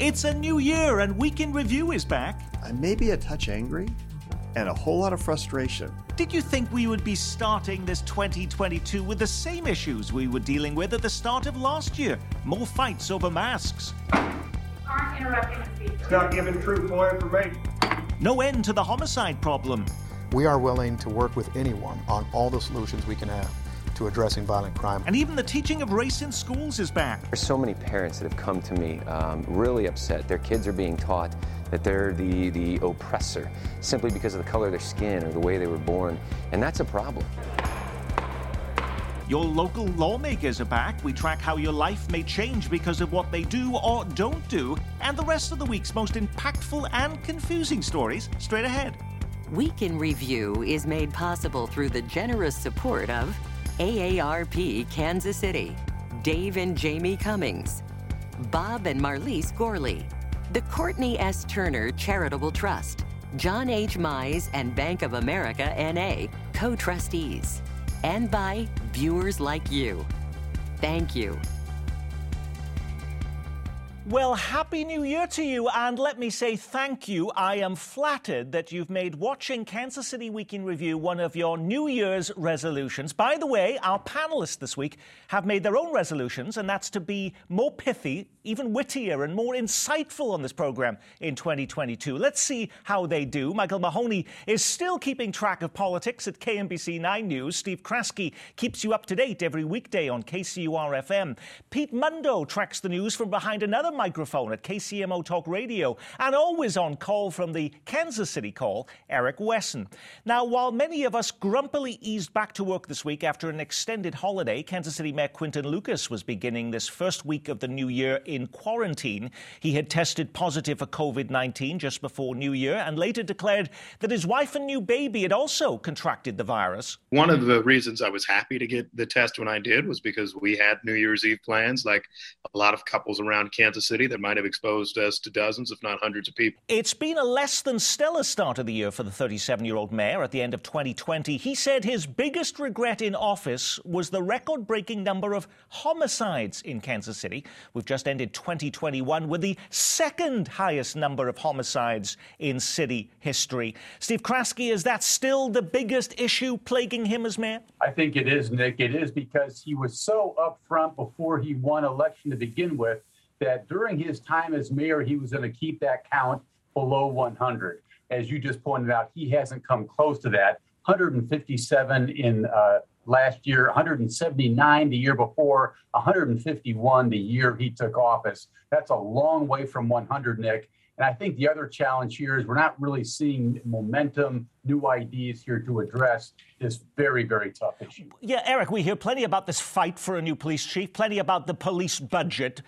It's a new year, and Week in Review is back. I may be a touch angry and a whole lot of frustration. Did you think we would be starting this 2022 with the same issues we were dealing with at the start of last year? More fights over masks. Aren't interrupting the speech. It's not giving truthful information. No end to the homicide problem. We are willing to work with anyone on all the solutions we can have to addressing violent crime. And even the teaching of race in schools is back. There's so many parents that have come to me um, really upset. Their kids are being taught that they're the, the oppressor simply because of the color of their skin or the way they were born. And that's a problem. Your local lawmakers are back. We track how your life may change because of what they do or don't do, and the rest of the week's most impactful and confusing stories straight ahead. Week in Review is made possible through the generous support of AARP Kansas City, Dave and Jamie Cummings, Bob and Marlise Gorley, the Courtney S. Turner Charitable Trust, John H. Mize and Bank of America NA, co trustees, and by viewers like you. Thank you. Well, Happy New Year to you, and let me say thank you. I am flattered that you've made watching Kansas City Week in Review one of your New Year's resolutions. By the way, our panelists this week have made their own resolutions, and that's to be more pithy, even wittier, and more insightful on this program in 2022. Let's see how they do. Michael Mahoney is still keeping track of politics at KMBC 9 News. Steve Kraske keeps you up to date every weekday on KCUR FM. Pete Mundo tracks the news from behind another microphone at KCMO Talk Radio, and always on call from the Kansas City call, Eric Wesson. Now, while many of us grumpily eased back to work this week after an extended holiday, Kansas City Mayor Quinton Lucas was beginning this first week of the new year in quarantine. He had tested positive for COVID 19 just before New Year and later declared that his wife and new baby had also contracted the virus. One of the reasons I was happy to get the test when I did was because we had New Year's Eve plans, like a lot of couples around Kansas City that might have exposed us to dozens, if not hundreds of people. It's been a less than stellar start of the year for the 37 year old mayor at the end of 2020. He said his biggest regret in office was the record breaking number of homicides in Kansas City. We've just ended 2021 with the second highest number of homicides in city history. Steve Kraske, is that still the biggest issue plaguing him as mayor? I think it is, Nick. It is because he was so upfront before he won election to begin with that during his time as mayor, he was going to keep that count below 100. As you just pointed out, he hasn't come close to that. 157 in uh, last year, 179 the year before, 151 the year he took office. That's a long way from 100, Nick. And I think the other challenge here is we're not really seeing momentum, new ideas here to address this very, very tough issue. Yeah, Eric, we hear plenty about this fight for a new police chief, plenty about the police budget.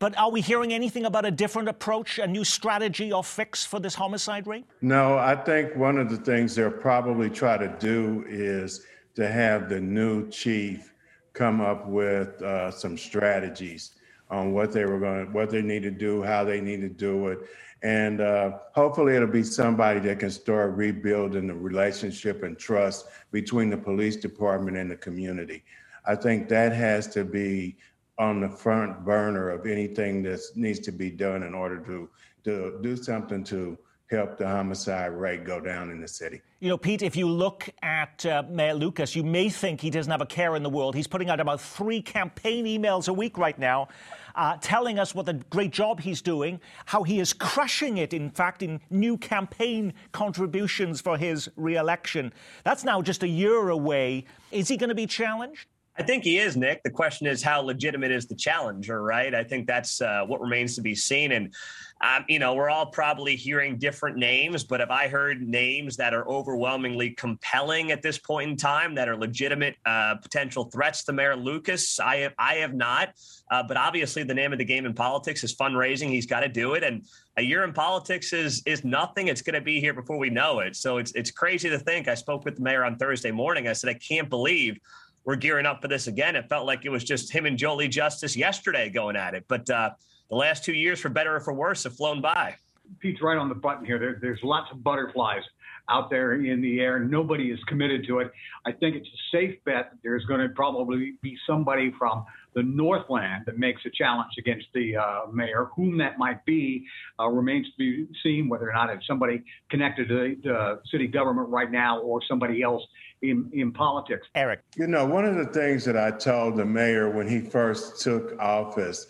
But are we hearing anything about a different approach, a new strategy or fix for this homicide rate? No, I think one of the things they'll probably try to do is to have the new chief come up with uh, some strategies on what they were going, what they need to do, how they need to do it, and uh, hopefully it'll be somebody that can start rebuilding the relationship and trust between the police department and the community. I think that has to be on the front burner of anything that needs to be done in order to, to do something to help the homicide rate go down in the city. You know, Pete, if you look at uh, Mayor Lucas, you may think he doesn't have a care in the world. He's putting out about three campaign emails a week right now, uh, telling us what a great job he's doing, how he is crushing it, in fact, in new campaign contributions for his reelection. That's now just a year away. Is he going to be challenged? I think he is, Nick. The question is, how legitimate is the challenger, right? I think that's uh, what remains to be seen. And, um, you know, we're all probably hearing different names, but have I heard names that are overwhelmingly compelling at this point in time that are legitimate uh, potential threats to Mayor Lucas? I have, I have not. Uh, but obviously, the name of the game in politics is fundraising. He's got to do it. And a year in politics is is nothing. It's going to be here before we know it. So it's it's crazy to think. I spoke with the mayor on Thursday morning. I said, I can't believe we're gearing up for this again. It felt like it was just him and Jolie Justice yesterday going at it. But uh, the last two years, for better or for worse, have flown by. Pete's right on the button here. There, there's lots of butterflies out there in the air. Nobody is committed to it. I think it's a safe bet that there's going to probably be somebody from the the Northland that makes a challenge against the uh, mayor. Whom that might be uh, remains to be seen, whether or not it's somebody connected to the uh, city government right now or somebody else in, in politics. Eric. You know, one of the things that I told the mayor when he first took office,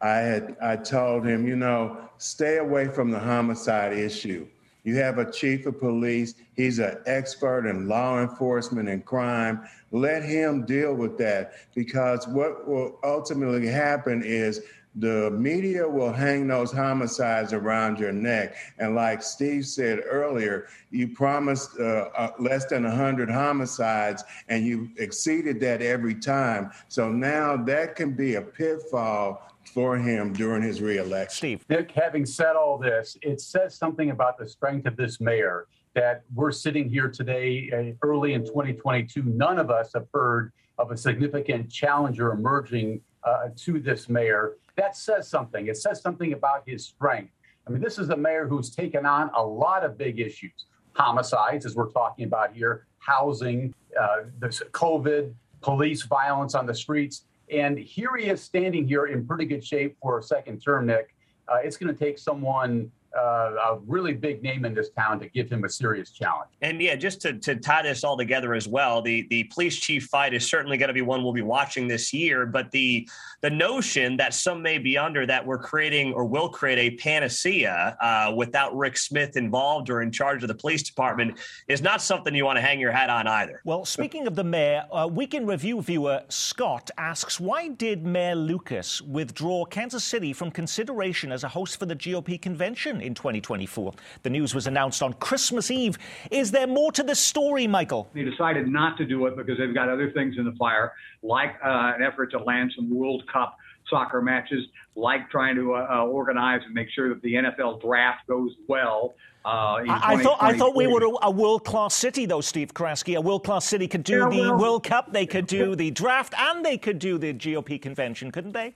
I had I told him, you know, stay away from the homicide issue. You have a chief of police. He's an expert in law enforcement and crime. Let him deal with that because what will ultimately happen is the media will hang those homicides around your neck. And like Steve said earlier, you promised uh, uh, less than 100 homicides and you exceeded that every time. So now that can be a pitfall for him during his reelection. Steve. Nick, having said all this, it says something about the strength of this mayor that we're sitting here today uh, early in 2022. None of us have heard of a significant challenger emerging uh, to this mayor. That says something. It says something about his strength. I mean, this is a mayor who's taken on a lot of big issues homicides, as we're talking about here, housing, uh, this COVID, police violence on the streets. And here he is standing here in pretty good shape for a second term, Nick. Uh, it's going to take someone uh, a really big name in this town to give him a serious challenge. And yeah, just to, to tie this all together as well, the the police chief fight is certainly going to be one we'll be watching this year. But the the notion that some may be under that we're creating or will create a panacea uh, without Rick Smith involved or in charge of the police department is not something you want to hang your hat on either. Well, speaking of the mayor, uh, Week in Review viewer Scott asks, why did Mayor Lucas withdraw Kansas City from consideration as a host for the GOP convention? In 2024. The news was announced on Christmas Eve. Is there more to this story, Michael? They decided not to do it because they've got other things in the fire, like uh, an effort to land some World Cup soccer matches, like trying to uh, uh organize and make sure that the NFL draft goes well. Uh, I, I, thought I thought we were a, a world class city, though, Steve Kraske. A world class city could do yeah, the well, World Cup, they could do the draft, and they could do the GOP convention, couldn't they?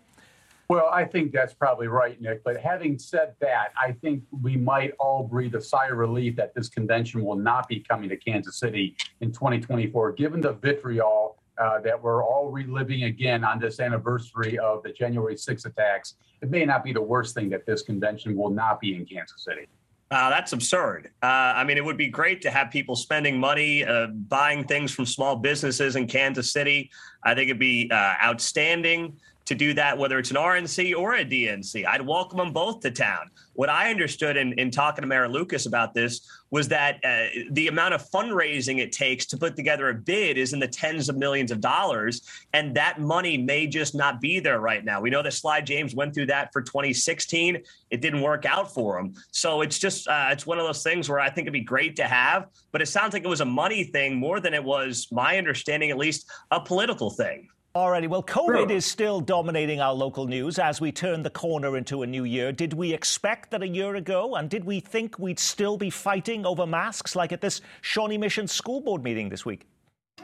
Well, I think that's probably right, Nick. But having said that, I think we might all breathe a sigh of relief that this convention will not be coming to Kansas City in 2024, given the vitriol uh, that we're all reliving again on this anniversary of the January 6 attacks. It may not be the worst thing that this convention will not be in Kansas City. Uh, that's absurd. Uh, I mean, it would be great to have people spending money, uh, buying things from small businesses in Kansas City. I think it'd be uh, outstanding to do that, whether it's an RNC or a DNC. I'd welcome them both to town. What I understood in, in talking to Mayor Lucas about this was that uh, the amount of fundraising it takes to put together a bid is in the tens of millions of dollars, and that money may just not be there right now. We know that Sly James went through that for 2016. It didn't work out for him. So it's just uh, it's one of those things where I think it'd be great to have, but it sounds like it was a money thing more than it was, my understanding at least, a political thing. Alrighty, well, COVID is still dominating our local news as we turn the corner into a new year. Did we expect that a year ago? And did we think we'd still be fighting over masks like at this Shawnee Mission School Board meeting this week?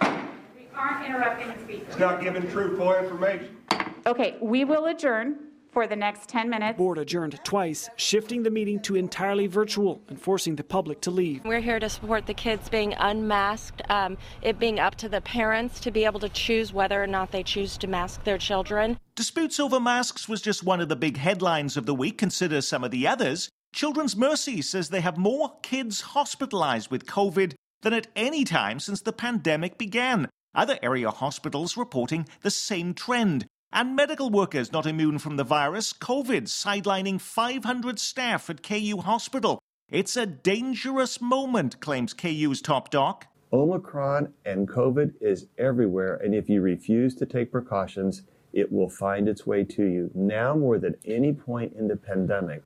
We aren't interrupting the speaker. It's not giving truthful information. Okay, we will adjourn for the next 10 minutes. Board adjourned twice, shifting the meeting to entirely virtual and forcing the public to leave. We're here to support the kids being unmasked, um, it being up to the parents to be able to choose whether or not they choose to mask their children. Disputes over masks was just one of the big headlines of the week. Consider some of the others. Children's Mercy says they have more kids hospitalized with COVID than at any time since the pandemic began. Other area hospitals reporting the same trend and medical workers not immune from the virus, COVID sidelining 500 staff at KU Hospital. It's a dangerous moment, claims KU's top doc. Omicron and COVID is everywhere, and if you refuse to take precautions, it will find its way to you now more than any point in the pandemic.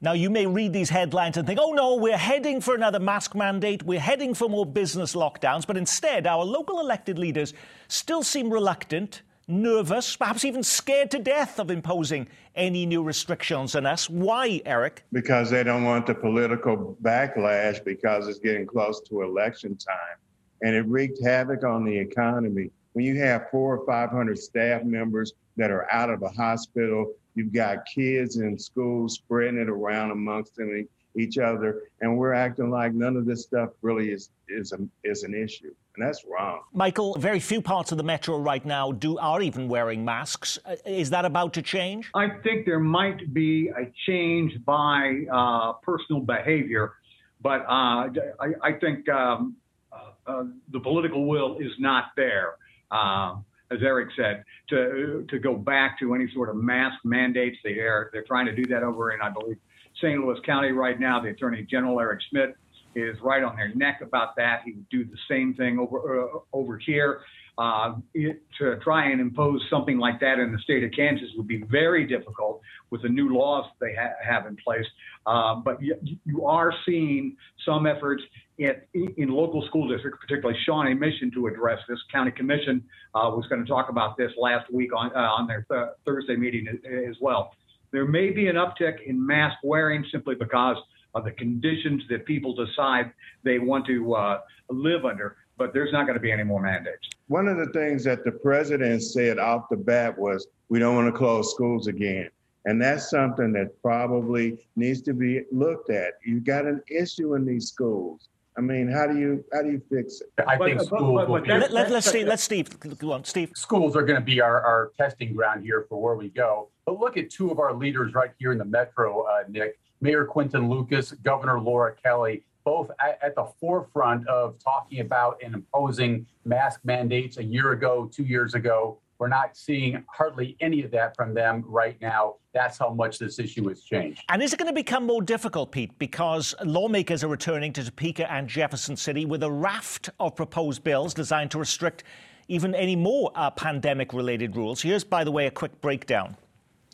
Now, you may read these headlines and think, oh no, we're heading for another mask mandate, we're heading for more business lockdowns, but instead, our local elected leaders still seem reluctant nervous, perhaps even scared to death of imposing any new restrictions on us. Why, Eric? Because they don't want the political backlash because it's getting close to election time. And it wreaked havoc on the economy. When you have four or 500 staff members that are out of a hospital, you've got kids in school spreading it around amongst them, each other, and we're acting like none of this stuff really is, is, a, is an issue. And that's wrong. Michael, very few parts of the metro right now do are even wearing masks. Uh, is that about to change? I think there might be a change by uh, personal behavior, but uh, I, I, think um, uh, uh, the political will is not there. Um, as Eric said, to to go back to any sort of mask mandates. They are they're trying to do that over in I believe St. Louis County right now. The Attorney General Eric Schmitt is right on their neck about that. He would do the same thing over uh, over here. Uh, it, to try and impose something like that in the state of Kansas would be very difficult with the new laws they ha- have in place. Uh, but you, you, are seeing some efforts in, in, local school districts, particularly Shawnee Mission, to address this. County Commission uh, was going to talk about this last week on uh, on their th- Thursday meeting as well. There may be an uptick in mask wearing simply because of the conditions that people decide they want to uh, live under, but there's not going to be any more mandates. One of the things that the president said off the bat was, we don't want to close schools again. And that's something that probably needs to be looked at. You've got an issue in these schools. I mean, how do you how do you fix it? I think schools. But, but, but let, let, let's see. Let's Steve. Go on, Steve. Schools are going to be our, our testing ground here for where we go. But look at two of our leaders right here in the metro, uh, Nick. Mayor Quinton Lucas, Governor Laura Kelly, both at, at, the forefront of talking about and imposing mask mandates a year ago, two years ago. We're not seeing hardly any of that from them right now. That's how much this issue has changed. And is it going to become more difficult, Pete, because lawmakers are returning to Topeka and Jefferson City with a raft of proposed bills designed to restrict even any more uh, pandemic related rules? Here's, by the way, a quick breakdown.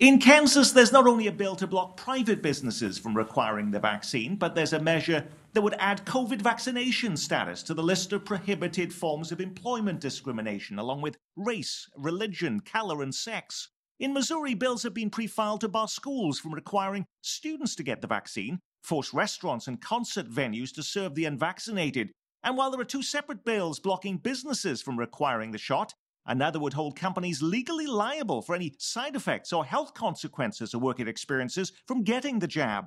In Kansas, there's not only a bill to block private businesses from requiring the vaccine, but there's a measure that would add COVID vaccination status to the list of prohibited forms of employment discrimination, along with race, religion, color, and sex. In Missouri, bills have been pre filed to bar schools from requiring students to get the vaccine, force restaurants and concert venues to serve the unvaccinated. And while there are two separate bills blocking businesses from requiring the shot, Another would hold companies legally liable for any side effects or health consequences a worker experiences from getting the jab.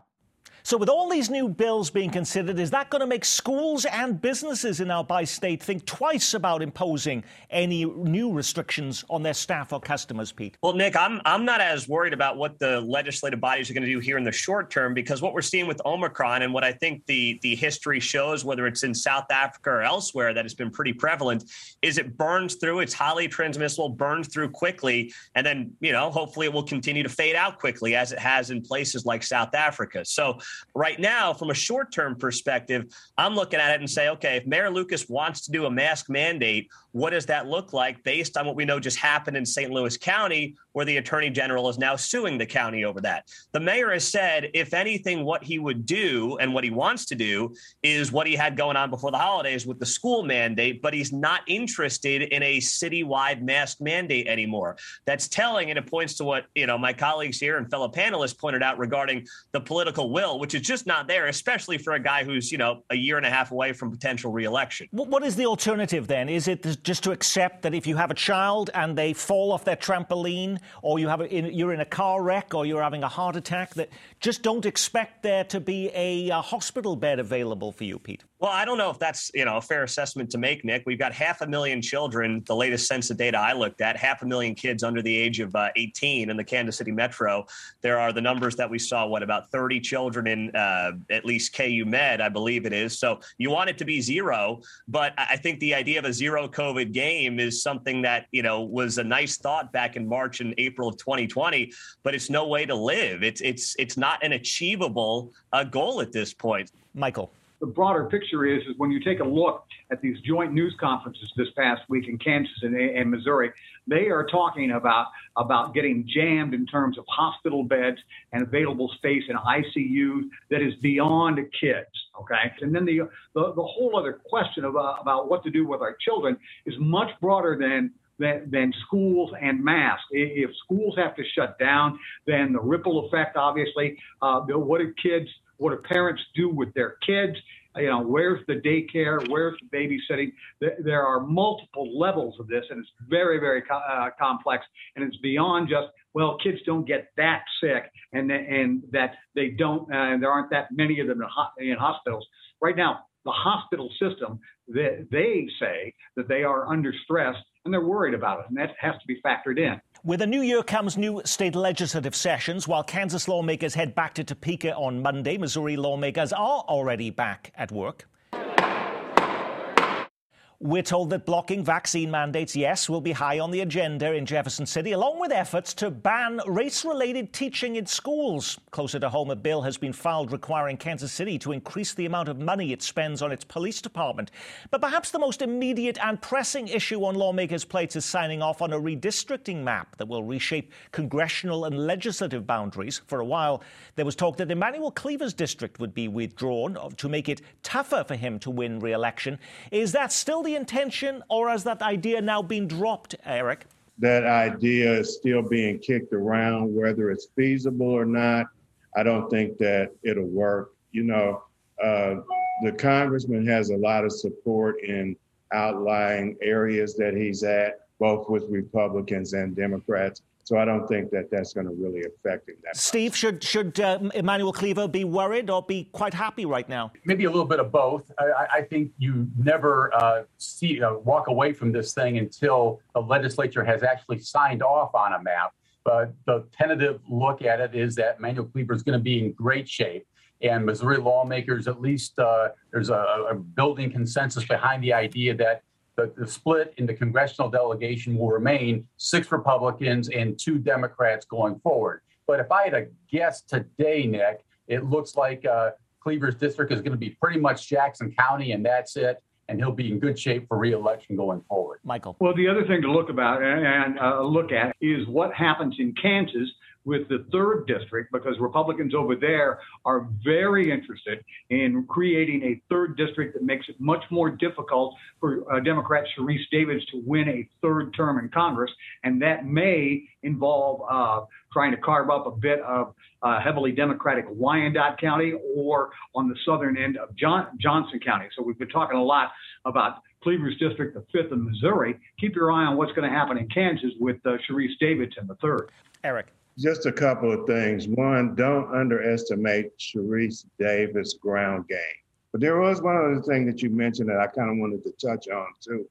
So, with all these new bills being considered, is that going to make schools and businesses in our bi state think twice about imposing any new restrictions on their staff or customers, Pete? Well, Nick, I'm, I'm not as worried about what the legislative bodies are going to do here in the short term because what we're seeing with Omicron and what I think the, the history shows, whether it's in South Africa or elsewhere, that has been pretty prevalent, is it burns through, it's highly transmissible, burns through quickly, and then, you know, hopefully it will continue to fade out quickly as it has in places like South Africa. So, Right now, from a short term perspective, I'm looking at it and say, okay, if Mayor Lucas wants to do a mask mandate, what does that look like based on what we know just happened in St. Louis County, where the attorney general is now suing the county over that? The mayor has said, if anything, what he would do and what he wants to do is what he had going on before the holidays with the school mandate, but he's not interested in a citywide mask mandate anymore. That's telling, and it points to what you know my colleagues here and fellow panelists pointed out regarding the political will, which is just not there, especially for a guy who's you know a year and a half away from potential reelection. What is the alternative then? Is it just to accept that if you have a child and they fall off their trampoline, or you have a, you're in a car wreck, or you're having a heart attack, that just don't expect there to be a, a hospital bed available for you, Pete? Well, I don't know if that's you know a fair assessment to make, Nick. We've got half a million children. The latest census data I looked at, half a million kids under the age of uh, 18 in the Kansas City metro. There are the numbers that we saw. What about 30 children in uh, at least KU Med, I believe it is. So you want it to be zero, but I think the idea of a zero COVID game is something that you know was a nice thought back in March and April of 2020, but it's no way to live. It's it's it's not an achievable uh, goal at this point. Michael the broader picture is, is when you take a look at these joint news conferences this past week in Kansas and, and Missouri, they are talking about about getting jammed in terms of hospital beds and available space in ICU that is beyond kids. Okay, and then the the, the whole other question about, about what to do with our children is much broader than than, than, schools and masks. If schools have to shut down, then the ripple effect, obviously, uh, what do kids what do parents do with their kids? You know, where's the daycare? Where's the babysitting? There are multiple levels of this, and it's very, very uh, complex. And it's beyond just well, kids don't get that sick, and and that they don't, uh, and there aren't that many of them in, hospitals right now. the hospital system that they say that they are under stress and they're worried about it, and that has to be factored in. With a new year comes new state legislative sessions. While Kansas lawmakers head back to Topeka on Monday, Missouri lawmakers are already back at work. We're told that blocking vaccine mandates, yes, will be high on the agenda in Jefferson City, along with efforts to ban race related teaching in schools. Closer to home, a bill has been filed requiring Kansas City to increase the amount of money it spends on its police department. But perhaps the most immediate and pressing issue on lawmakers' plates is signing off on a redistricting map that will reshape congressional and legislative boundaries. For a while, there was talk that Emanuel Cleaver's district would be withdrawn to make it tougher for him to win re election. Is that still the intention, or has that idea now been dropped, Eric? That idea is still being kicked around, whether it's feasible or not. I don't think that it'll work. You know, uh, the congressman has a lot of support in outlying areas that he's at, both with Republicans and Democrats. So I don't think that that's going to really affect him. That Steve, should should uh, Emanuel Cleaver be worried or be quite happy right now? Maybe a little bit of both. I, I think you never uh, see uh, walk away from this thing until the legislature has actually signed off on a map. But the tentative look at it is that Emanuel Cleaver is going to be in great shape. And Missouri lawmakers, at least, uh, there's a, a building consensus behind the idea that the, the split in the congressional delegation will remain six Republicans and two Democrats going forward. But if I had a guess today, Nick, it looks like uh, Cleaver's district is going to be pretty much Jackson County, and that's it. And he'll be in good shape for reelection going forward. Michael. Well, the other thing to look about and uh, look at is what happens in Kansas with the third district because Republicans over there are very interested in creating a third district that makes it much more difficult for uh, Democrat Sharice Davids to win a third term in Congress. And that may involve uh, trying to carve up a bit of uh, heavily Democratic Wyandotte County or on the southern end of John- Johnson County. So we've been talking a lot about Cleaver's district, the fifth in Missouri. Keep your eye on what's going to happen in Kansas with uh, Sharice Davids in the third. Eric. Just a couple of things. One, don't underestimate Sharice Davids' ground game. But there was one other thing that you mentioned that I kind of wanted to touch on too,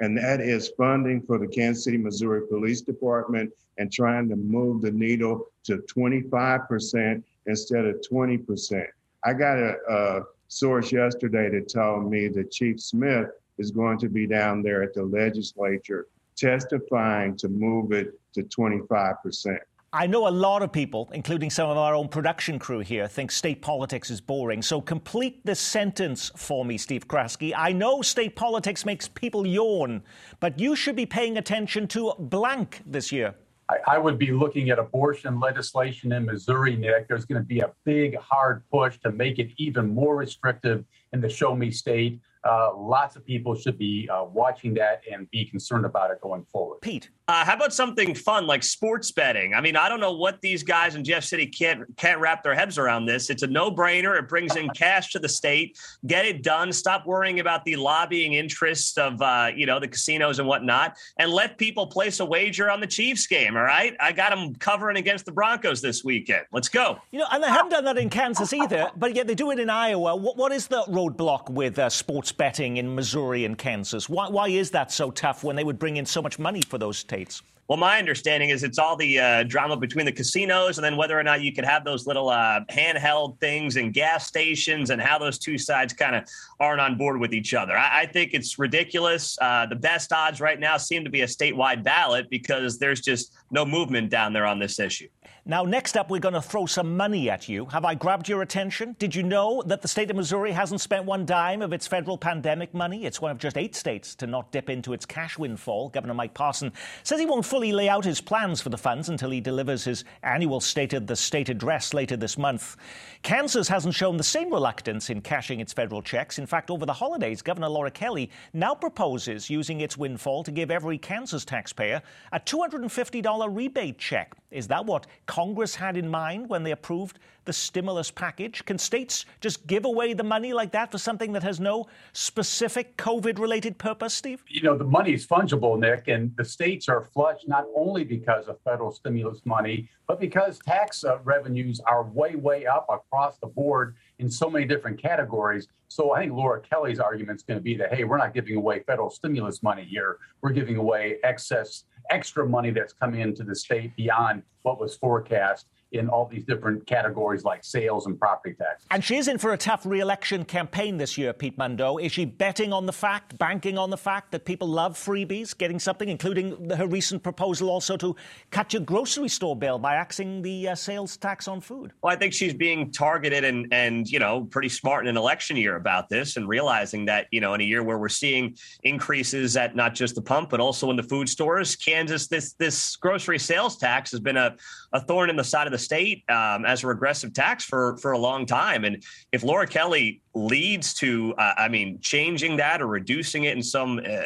and that is funding for the Kansas City, Missouri Police Department and trying to move the needle to 25% instead of 20%. I got a, a source yesterday that told me that Chief Smith is going to be down there at the legislature testifying to move it to 25%. I know a lot of people, including some of our own production crew here, think state politics is boring. So complete this sentence for me, Steve Kraske. I know state politics makes people yawn, but you should be paying attention to blank this year. I, I would be looking at abortion legislation in Missouri, Nick. There's going to be a big, hard push to make it even more restrictive in the show me state. Uh, lots of people should be uh, watching that and be concerned about it going forward. Pete. Uh, how about something fun like sports betting? I mean, I don't know what these guys in Jeff City can't can't wrap their heads around this. It's a no brainer. It brings in cash to the state. Get it done. Stop worrying about the lobbying interests of uh, you know the casinos and whatnot, and let people place a wager on the Chiefs game. All right, I got them covering against the Broncos this weekend. Let's go. You know, and they haven't done that in Kansas either, but yet they do it in Iowa. What, what is the roadblock with uh, sports betting in Missouri and Kansas? Why, why is that so tough when they would bring in so much money for those states? Well, my understanding is it's all the uh, drama between the casinos and then whether or not you can have those little uh, handheld things and gas stations and how those two sides kind of aren't on board with each other. I, I think it's ridiculous. Uh, the best odds right now seem to be a statewide ballot because there's just no movement down there on this issue. Now, next up, we're going to throw some money at you. Have I grabbed your attention? Did you know that the state of Missouri hasn't spent one dime of its federal pandemic money? It's one of just eight states to not dip into its cash windfall. Governor Mike Parson says he won't lay out his plans for the funds until he delivers his annual State of the State address later this month. Kansas hasn't shown the same reluctance in cashing its federal checks. In fact, over the holidays, Governor Laura Kelly now proposes using its windfall to give every Kansas taxpayer a $250 rebate check. Is that what Congress had in mind when they approved the stimulus package? Can states just give away the money like that for something that has no specific COVID related purpose, Steve? You know, the money is fungible, Nick, and the states are flush not only because of federal stimulus money, but because tax uh, revenues are way, way up across the board. in so many different categories. So I think Laura Kelly's argument is going to be that, hey, we're not giving away federal stimulus money here. We're giving away excess, extra money that's coming into the state beyond what was forecast in all these different categories like sales and property tax. And she's in for a tough re-election campaign this year, Pete Mundo. Is she betting on the fact, banking on the fact that people love freebies, getting something, including her recent proposal also to cut your grocery store bill by axing the uh, sales tax on food? Well, I think she's being targeted and and you know pretty smart in an election year about this and realizing that you know in a year where we're seeing increases at not just the pump but also in the food stores, Kansas this this grocery sales tax has been a, a thorn in the side of the state um, as a regressive tax for for a long time. And if Laura Kelly leads to, uh, I mean, changing that or reducing it in some, uh,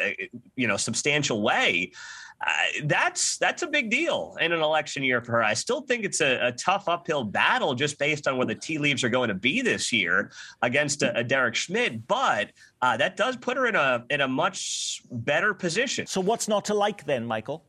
you know, substantial way. Uh, that's that's a big deal in an election year for her. I still think it's a, a, tough uphill battle just based on where the tea leaves are going to be this year against a, a Derek Schmidt, but uh, that does put her in a in a much better position. So what's not to like then, Michael?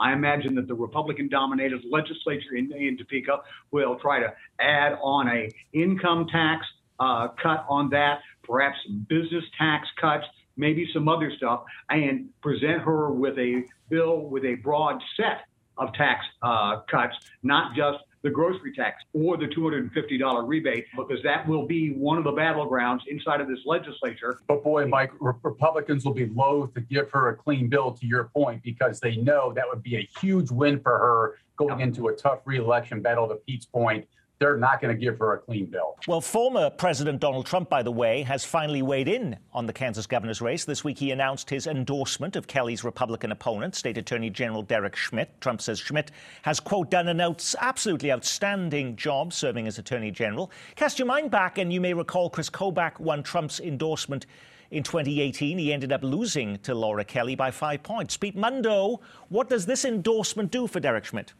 I imagine that the Republican-dominated legislature in, in Topeka will try to add on a income tax uh, cut on that, perhaps some business tax cuts, maybe some other stuff, and present her with a bill with a broad set of tax uh, cuts, not just the grocery tax or the $250 rebate, because that will be one of the battlegrounds inside of this legislature. But boy, Mike, Republicans will be loath to give her a clean bill, to your point, because they know that would be a huge win for her going into a tough reelection battle, to Pete's point they're not going to give her a clean bill. Well, former President Donald Trump, by the way, has finally weighed in on the Kansas governor's race. This week, he announced his endorsement of Kelly's Republican opponent, State Attorney General Derek Schmidt. Trump says Schmidt has, quote, done an outs- absolutely outstanding job serving as Attorney General. Cast your mind back, and you may recall Chris Kobach won Trump's endorsement in 2018. He ended up losing to Laura Kelly by five points. Pete Mundo, what does this endorsement do for Derek Schmidt?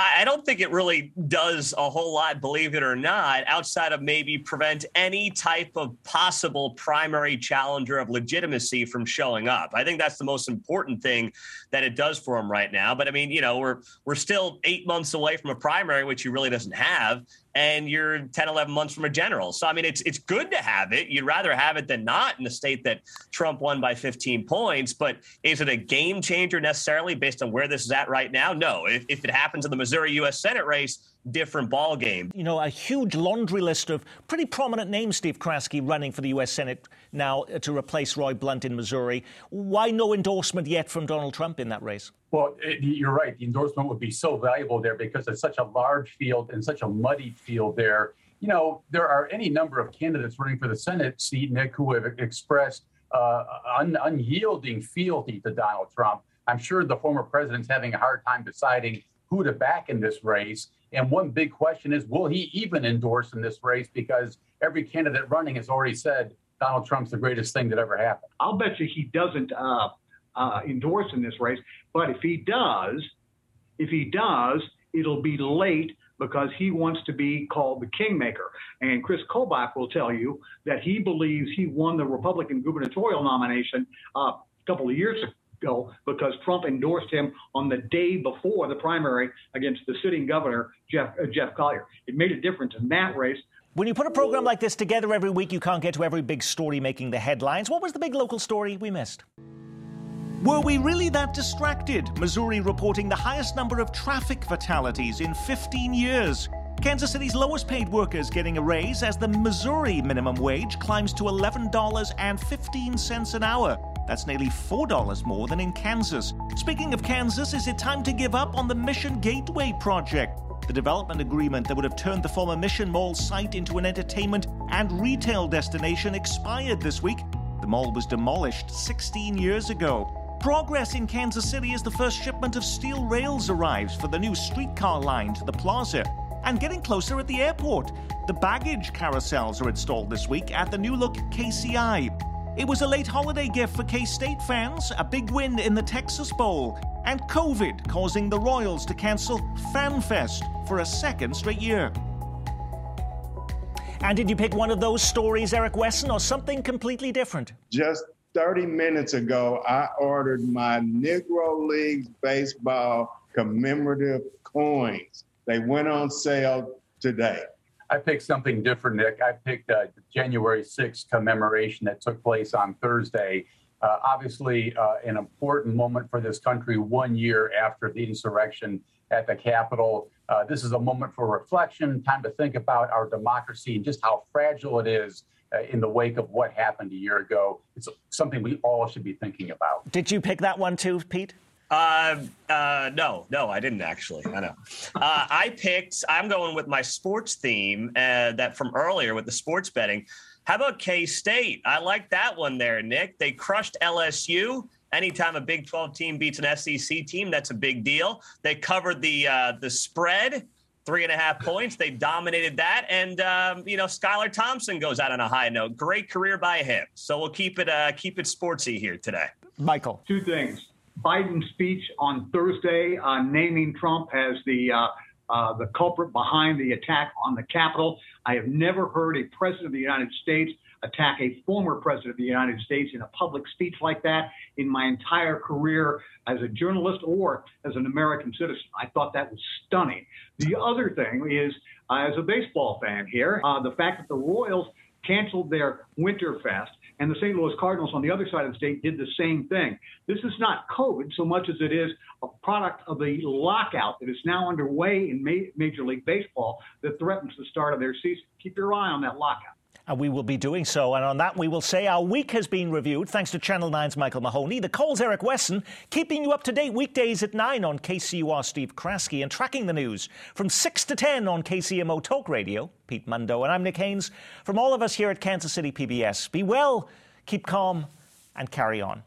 I don't think it really does a whole lot, believe it or not, outside of maybe prevent any type of possible primary challenger of legitimacy from showing up. I think that's the most important thing that it does for him right now. But I mean, you know, we're we're still eight months away from a primary, which he really doesn't have and you're 10, 11 months from a general. So, I mean, it's it's good to have it. You'd rather have it than not in the state that Trump won by 15 points. But is it a game changer necessarily based on where this is at right now? No. If, if it happens in the Missouri U.S. Senate race, different ball game. You know, a huge laundry list of pretty prominent names, Steve Kraske, running for the U.S. Senate now to replace Roy Blunt in Missouri. Why no endorsement yet from Donald Trump in that race? Well, it, you're right. The endorsement would be so valuable there because it's such a large field and such a muddy field there. You know, there are any number of candidates running for the Senate seat, Nick, who have expressed uh, un- unyielding fealty to Donald Trump. I'm sure the former president's having a hard time deciding who to back in this race. And one big question is, will he even endorse in this race? Because every candidate running has already said Donald Trump's the greatest thing that ever happened. I'll bet you he doesn't uh, uh, endorse in this race. But if he does, if he does, it'll be late because he wants to be called the kingmaker. And Chris Kobach will tell you that he believes he won the Republican gubernatorial nomination uh, a couple of years ago go because Trump endorsed him on the day before the primary against the sitting governor, Jeff, uh, Jeff Colyer. It made a difference in that race. When you put a program like this together every week, you can't get to every big story making the headlines. What was the big local story we missed? Were we really that distracted? Missouri reporting the highest number of traffic fatalities in 15 years. Kansas City's lowest paid workers getting a raise as the Missouri minimum wage climbs to $11.15 an hour. That's nearly $4 more than in Kansas. Speaking of Kansas, is it time to give up on the Mission Gateway project? The development agreement that would have turned the former Mission Mall site into an entertainment and retail destination expired this week. The mall was demolished 16 years ago. Progress in Kansas City as the first shipment of steel rails arrives for the new streetcar line to the plaza. And getting closer at the airport. The baggage carousels are installed this week at the new look KCI. It was a late holiday gift for K State fans, a big win in the Texas Bowl, and COVID causing the Royals to cancel FanFest for a second straight year. And did you pick one of those stories, Eric Wesson, or something completely different? Just 30 minutes ago, I ordered my Negro Leagues baseball commemorative coins. They went on sale today. I picked something different, Nick. I picked uh, January 6th commemoration that took place on Thursday. Uh, obviously, uh, an important moment for this country one year after the insurrection at the Capitol. Uh, this is a moment for reflection, time to think about our democracy and just how fragile it is uh, in the wake of what happened a year ago. It's something we all should be thinking about. Did you pick that one too, Pete? Uh, uh, no, no, I didn't actually. I know. Uh, I picked. I'm going with my sports theme uh, that from earlier with the sports betting. How about K State? I like that one there, Nick. They crushed LSU. Anytime a Big 12 team beats an SEC team, that's a big deal. They covered the uh, the spread, three and a half points. They dominated that, and um, you know Skylar Thompson goes out on a high note. Great career by him. So we'll keep it uh, keep it sportsy here today. Michael, two things. Biden's speech on Thursday uh, naming Trump as the uh, uh, the culprit behind the attack on the Capitol. I have never heard a president of the United States attack a former president of the United States in a public speech like that in my entire career as a journalist or as an American citizen. I thought that was stunning. The other thing is, uh, as a baseball fan here, uh, the fact that the Royals canceled their Winterfest and the St. Louis Cardinals on the other side of the state did the same thing. This is not COVID so much as it is a product of the lockout that is now underway in Major League Baseball that threatens the start of their season. Keep your eye on that lockout. And we will be doing so. And on that, we will say our week has been reviewed thanks to Channel 9's Michael Mahoney, the Call's Eric Wesson, keeping you up to date weekdays at 9 on KCUR Steve Kraske, and tracking the news from 6 to 10 on KCMO Talk Radio, Pete Mundo. And I'm Nick Haynes. From all of us here at Kansas City PBS, be well, keep calm, and carry on.